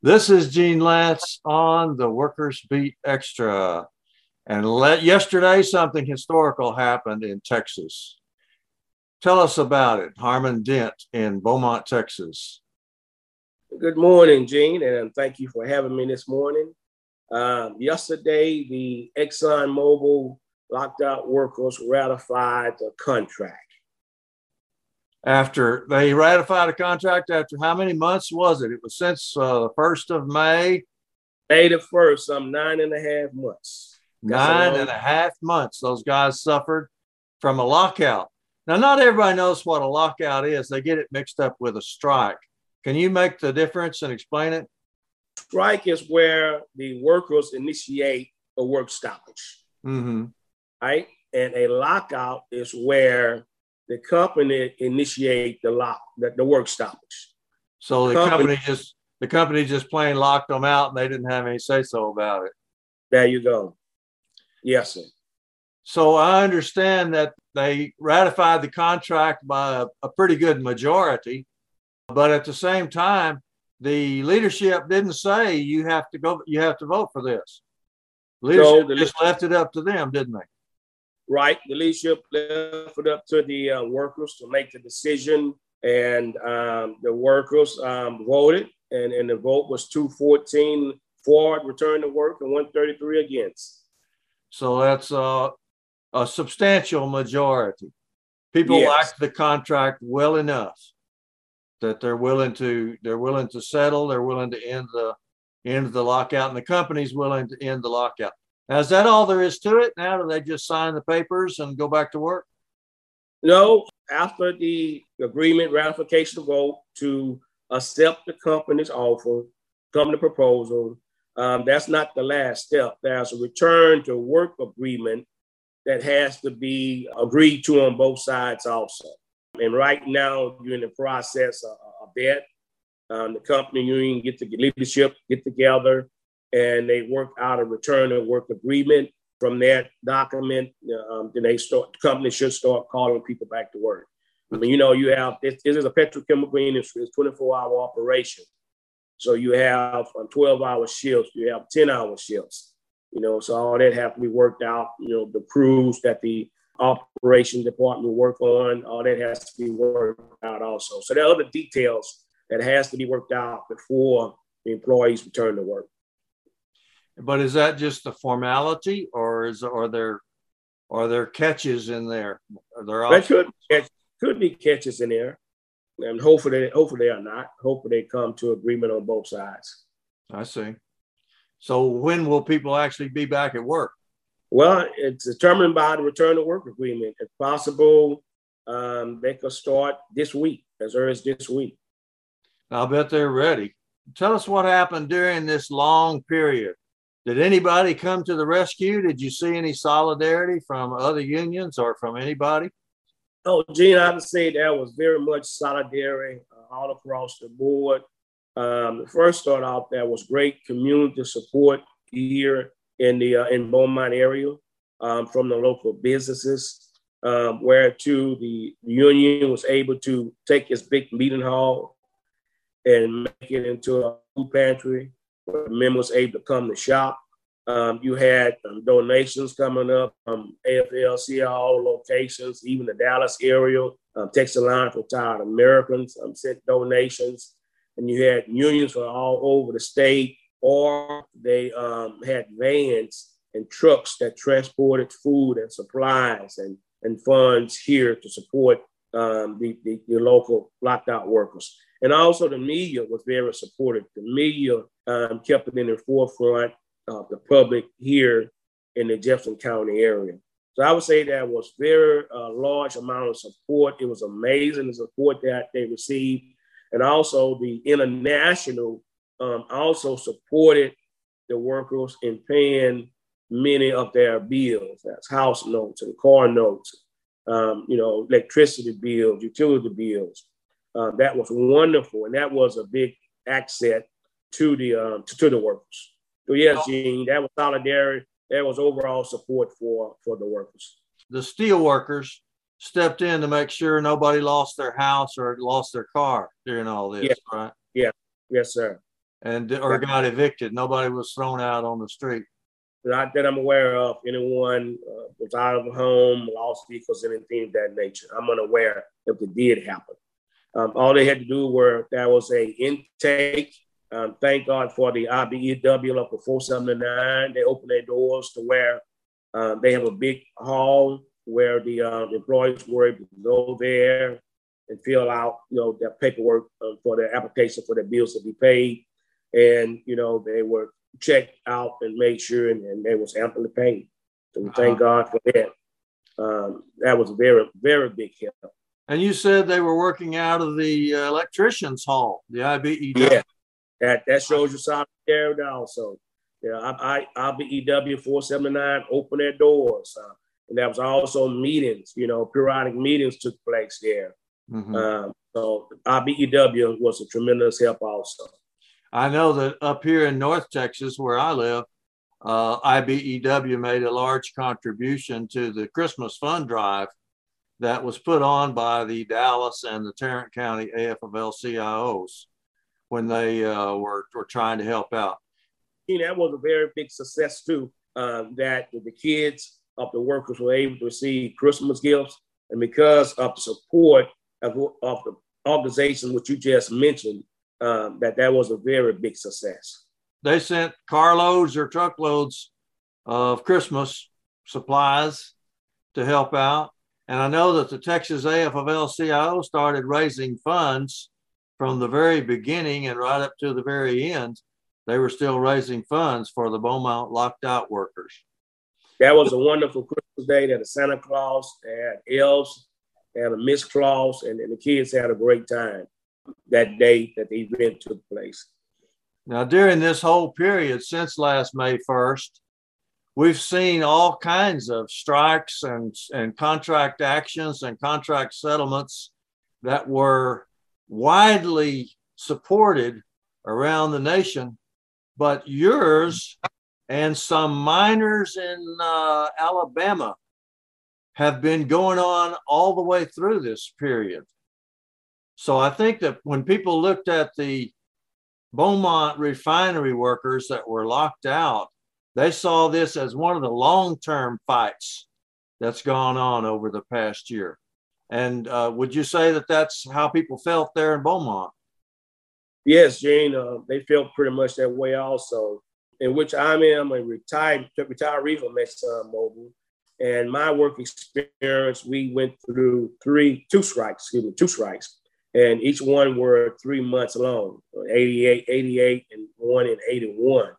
This is Gene Lantz on the Workers Beat Extra. And let, yesterday, something historical happened in Texas. Tell us about it, Harmon Dent in Beaumont, Texas. Good morning, Gene, and thank you for having me this morning. Um, yesterday, the ExxonMobil locked out workers ratified the contract. After they ratified a contract, after how many months was it? It was since uh, the first of May. May the first, some nine and a half months. Nine and a half months. Those guys suffered from a lockout. Now, not everybody knows what a lockout is. They get it mixed up with a strike. Can you make the difference and explain it? Strike is where the workers initiate a work stoppage. Mm-hmm. Right? And a lockout is where the company initiate the lock the, the work stoppage. So the, the company, company, just the company just plain locked them out and they didn't have any say so about it. There you go. Yes, sir. So I understand that they ratified the contract by a, a pretty good majority, but at the same time, the leadership didn't say you have to go, you have to vote for this. Leadership so the, just left it up to them, didn't they? Right? The leadership left it up to the uh, workers to make the decision, and um, the workers um, voted, and, and the vote was 214 for return to work and 133 against. So that's uh, a substantial majority. People yes. like the contract well enough that they're willing to they're willing to settle. They're willing to end the end the lockout, and the company's willing to end the lockout. Now, is that all there is to it? Now, do they just sign the papers and go back to work? No. After the agreement ratification vote to accept the company's offer, company proposal, um, that's not the last step. There's a return to work agreement that has to be agreed to on both sides also. And right now, you're in the process of, that. Um, the company union get the leadership get together and they work out a return of work agreement. From that document, um, then they start. The company should start calling people back to work. I mean, you know, you have this, this is a petrochemical industry. It's 24 hour operation. So you have 12 hour shifts, you have 10 hour shifts, you know, so all that have to be worked out, you know, the crews that the operation department work on, all that has to be worked out also. So there are other details that has to be worked out before the employees return to work. But is that just a formality, or is are there are there catches in there? Are there there could could be catches in there, and hopefully hopefully they are not. Hopefully they come to agreement on both sides. I see. So when will people actually be back at work? Well, it's determined by the return to work agreement. If possible, um, they could start this week, as early as this week. I'll bet they're ready. Tell us what happened during this long period did anybody come to the rescue? Did you see any solidarity from other unions or from anybody? Oh, Gene, I would say there was very much solidarity uh, all across the board. Um, first start out there was great community support here in the uh, in Beaumont area um, from the local businesses, um, where to the union was able to take its big meeting hall and make it into a food pantry members able to come to shop. Um, you had um, donations coming up from AFL-CIO locations, even the Dallas area. Um, Texas Alliance for Retired Americans um, sent donations. And you had unions from all over the state, or they um, had vans and trucks that transported food and supplies and, and funds here to support um, the, the, the local locked out workers. And also the media was very supportive. The media um, kept it in the forefront of the public here in the Jefferson County area. So I would say that was very uh, large amount of support. It was amazing the support that they received. And also the international um, also supported the workers in paying many of their bills. That's house notes and car notes, um, you know, electricity bills, utility bills. Uh, that was wonderful, and that was a big asset to the um, to, to, the workers. So yes, Gene, that was solidarity. That was overall support for for the workers. The steel workers stepped in to make sure nobody lost their house or lost their car during all this, yeah. right? Yeah. Yes, sir. and or got evicted. Nobody was thrown out on the street. Not that I'm aware of. Anyone uh, was out of a home, lost vehicles, anything of that nature. I'm unaware if it did happen. Um, all they had to do were that was a intake. Um, thank God for the IBEW local 479. They opened their doors to where uh, they have a big hall where the uh, employees were able to go there and fill out, you know, their paperwork uh, for their application for their bills to be paid. And, you know, they were checked out and made sure and, and they was amply paid. So we thank uh-huh. God for that. Um, that was a very, very big help. And you said they were working out of the uh, electrician's hall, the IBEW. Yeah, that, that shows you solidarity also. Yeah, I, I, IBEW 479 opened their doors. Uh, and there was also meetings, you know, periodic meetings took place there. Mm-hmm. Um, so IBEW was a tremendous help also. I know that up here in North Texas, where I live, uh, IBEW made a large contribution to the Christmas fund drive that was put on by the Dallas and the Tarrant County AFL CIOs when they uh, were, were trying to help out. You know, that was a very big success too, um, that the kids of the workers were able to receive Christmas gifts. And because of the support of, of the organization, which you just mentioned, um, that that was a very big success. They sent carloads or truckloads of Christmas supplies to help out. And I know that the Texas AFL-CIO started raising funds from the very beginning and right up to the very end. They were still raising funds for the Beaumont locked out workers. That was a wonderful Christmas day. They had a Santa Claus, they had elves, they had a Miss Claus, and, and the kids had a great time that day that the event took place. Now, during this whole period since last May 1st, we've seen all kinds of strikes and, and contract actions and contract settlements that were widely supported around the nation, but yours and some miners in uh, Alabama have been going on all the way through this period. So I think that when people looked at the Beaumont refinery workers that were locked out, they saw this as one of the long term fights that's gone on over the past year. And uh, would you say that that's how people felt there in Beaumont? Yes, Gene, uh, they felt pretty much that way also in which I am a retired retiree from ExxonMobil. And my work experience, we went through three, two strikes, excuse me, two strikes. And each one were three months long, 88, 88 and one in 81.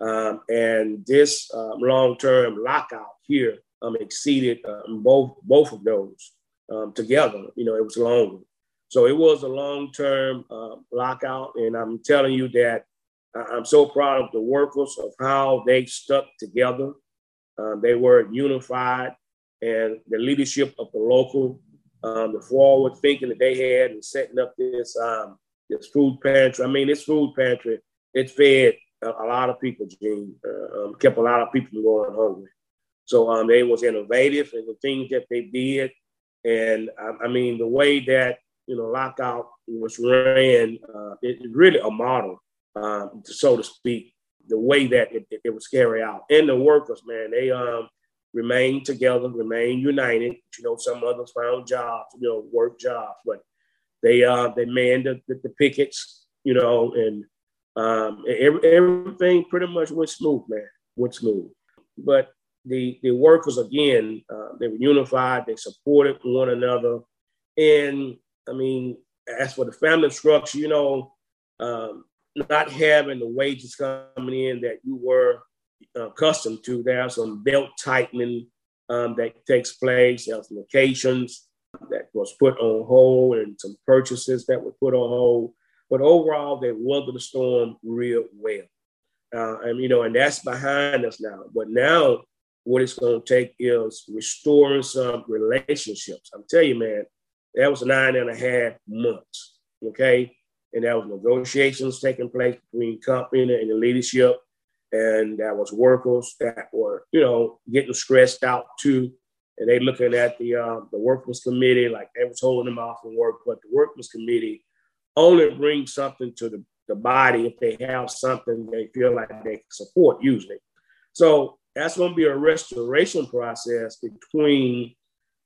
Um, and this um, long-term lockout here um, exceeded um, both both of those um, together. You know, it was longer. So it was a long-term uh, lockout, and I'm telling you that I'm so proud of the workers of how they stuck together. Um, they were unified, and the leadership of the local, um, the forward thinking that they had and setting up this um, this food pantry. I mean, this food pantry it fed a, a lot of people. Gene uh, um, kept a lot of people going hungry. So um, they was innovative in the things that they did, and I, I mean the way that you know lockout was ran, uh, it, really a model um, so to speak, the way that it, it, it was carried out. And the workers, man, they um, remained together, remained united. You know, some others found jobs, you know, work jobs, but they uh, they manned the, the, the pickets, you know, and um, every, everything pretty much went smooth, man, went smooth. But the the workers again, uh, they were unified, they supported one another, and I mean, as for the family structure, you know, um, not having the wages coming in that you were uh, accustomed to. There are some belt tightening um, that takes place. There are some locations that was put on hold and some purchases that were put on hold. But overall, they weathered the storm real well. Uh, and you know, and that's behind us now. But now, what it's going to take is restoring some relationships. I'm telling you, man, that was nine and a half months. Okay, and that was negotiations taking place between company and the leadership, and that was workers that were, you know, getting stressed out too, and they looking at the uh, the workers committee like they was holding them off from work, but the workers committee only bring something to the the body if they have something they feel like they can support usually. So that's going to be a restoration process between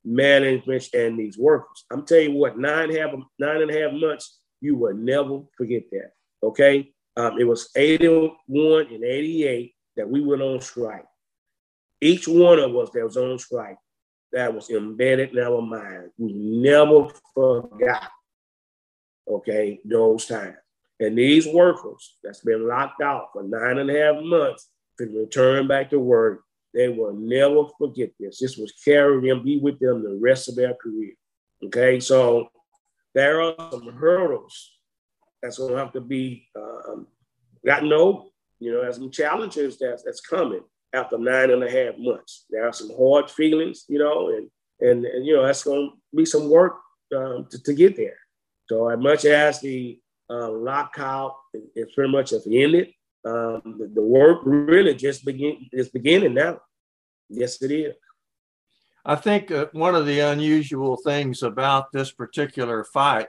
management and these workers. I'm telling you what, nine half nine and a half months, you will never forget that. Okay. Um, it was 81 and 88 that we went on strike. Each one of us that was on strike, that was embedded in our mind. We never forgot, okay, those times. And these workers that's been locked out for nine and a half months to return back to work. They will never forget this. This was carry them, be with them the rest of their career. Okay, so there are some hurdles that's going to have to be um, gotten over. You know, there's some challenges that's that's coming after nine and a half months. There are some hard feelings, you know, and and, and you know that's going to be some work um, to, to get there. So as much as the uh, lockout is pretty much has ended. Um, the, the, work really just begin is beginning now. Yes, it is. I think uh, one of the unusual things about this particular fight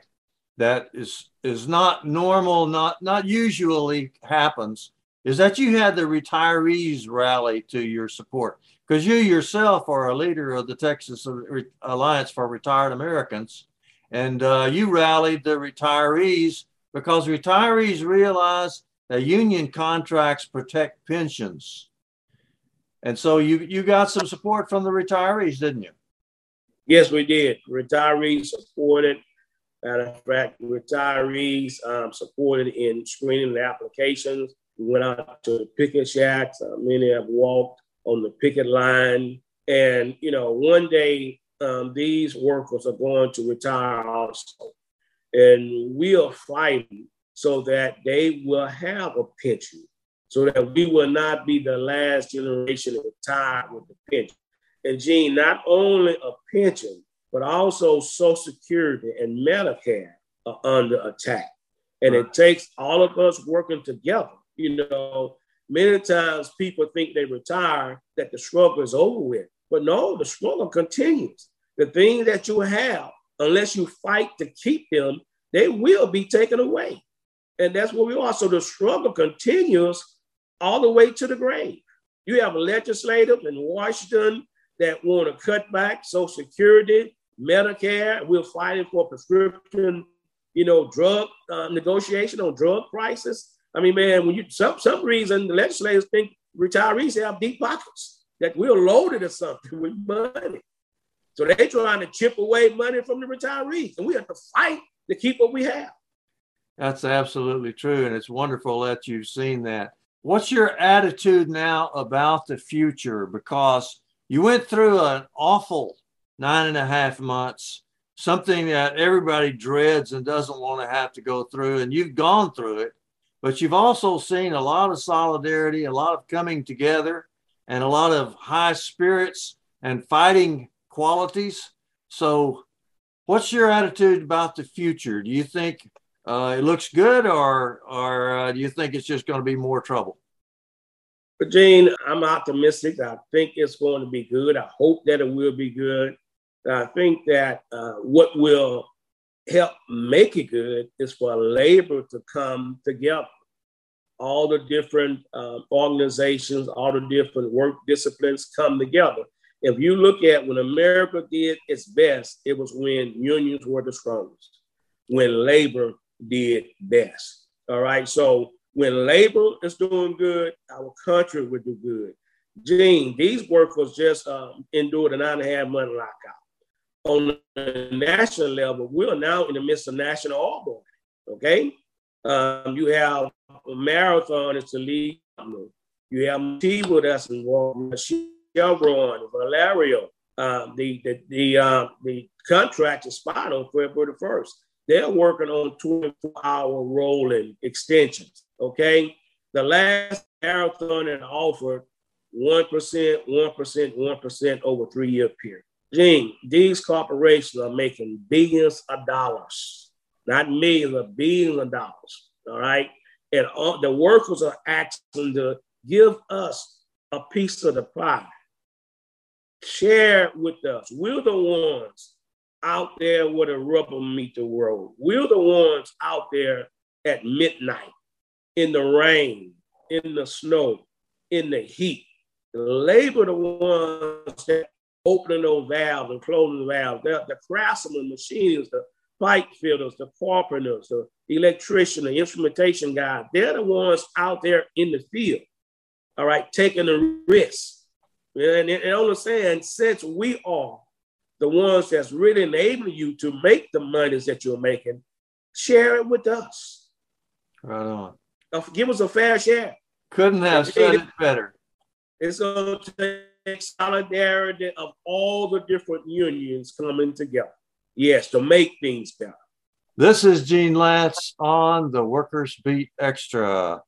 that is is not normal, not not usually happens, is that you had the retirees rally to your support because you yourself are a leader of the Texas Alliance for Retired Americans, and uh, you rallied the retirees because retirees realize that union contracts protect pensions. And so you, you got some support from the retirees, didn't you? Yes, we did. Retirees supported. Matter of fact, retirees um, supported in screening the applications. We went out to the picket shacks. Uh, many have walked on the picket line. And, you know, one day um, these workers are going to retire also and we are fighting so that they will have a pension, so that we will not be the last generation to retire with the pension. And Gene, not only a pension, but also Social Security and Medicare are under attack. And it takes all of us working together. You know, many times people think they retire, that the struggle is over with. But no, the struggle continues. The things that you have unless you fight to keep them, they will be taken away. And that's what we are. So the struggle continues all the way to the grave. You have legislators in Washington that want to cut back Social Security, Medicare. We're fighting for prescription, you know, drug uh, negotiation on drug prices. I mean, man, when you some some reason the legislators think retirees have deep pockets that we're loaded or something with money. So they're trying to chip away money from the retirees, and we have to fight to keep what we have. That's absolutely true, and it's wonderful that you've seen that. What's your attitude now about the future? Because you went through an awful nine and a half months, something that everybody dreads and doesn't want to have to go through, and you've gone through it. But you've also seen a lot of solidarity, a lot of coming together, and a lot of high spirits and fighting qualities. So, what's your attitude about the future? Do you think uh, it looks good, or or uh, do you think it's just going to be more trouble? But Gene, I'm optimistic. I think it's going to be good. I hope that it will be good. I think that uh, what will help make it good is for labor to come together. All the different uh, organizations, all the different work disciplines come together. If you look at when America did its best, it was when unions were the strongest, when labor did best. All right. So when labor is doing good, our country would do good. Gene, these workers just um, endured a nine and a half month lockout. On the national level, we're now in the midst of national board. Okay. Um, you have a marathon is the lead. You have T with us involved. Chevron, Valero, uh, the the the, uh, the contract expired on February the first. They're working on 24-hour rolling extensions. Okay, the last marathon and offered one percent, one percent, one percent over three-year period. Gene, these corporations are making billions of dollars, not millions, of billions of dollars. All right, and all, the workers are asking to give us a piece of the pie share with us. We're the ones out there where the rubber meet the road. We're the ones out there at midnight in the rain, in the snow, in the heat. Labor the ones that opening those valves and closing the valves. The, the craftsmen, the pipe fitters, the carpenters, the electrician, the instrumentation guys, they're the ones out there in the field, all right, taking the risk. And, and I'm saying, since we are the ones that's really enabling you to make the monies that you're making, share it with us. Right on. Uh, give us a fair share. Couldn't have said it better. It's going to take solidarity of all the different unions coming together. Yes, to make things better. This is Gene Lantz on the Workers Beat Extra.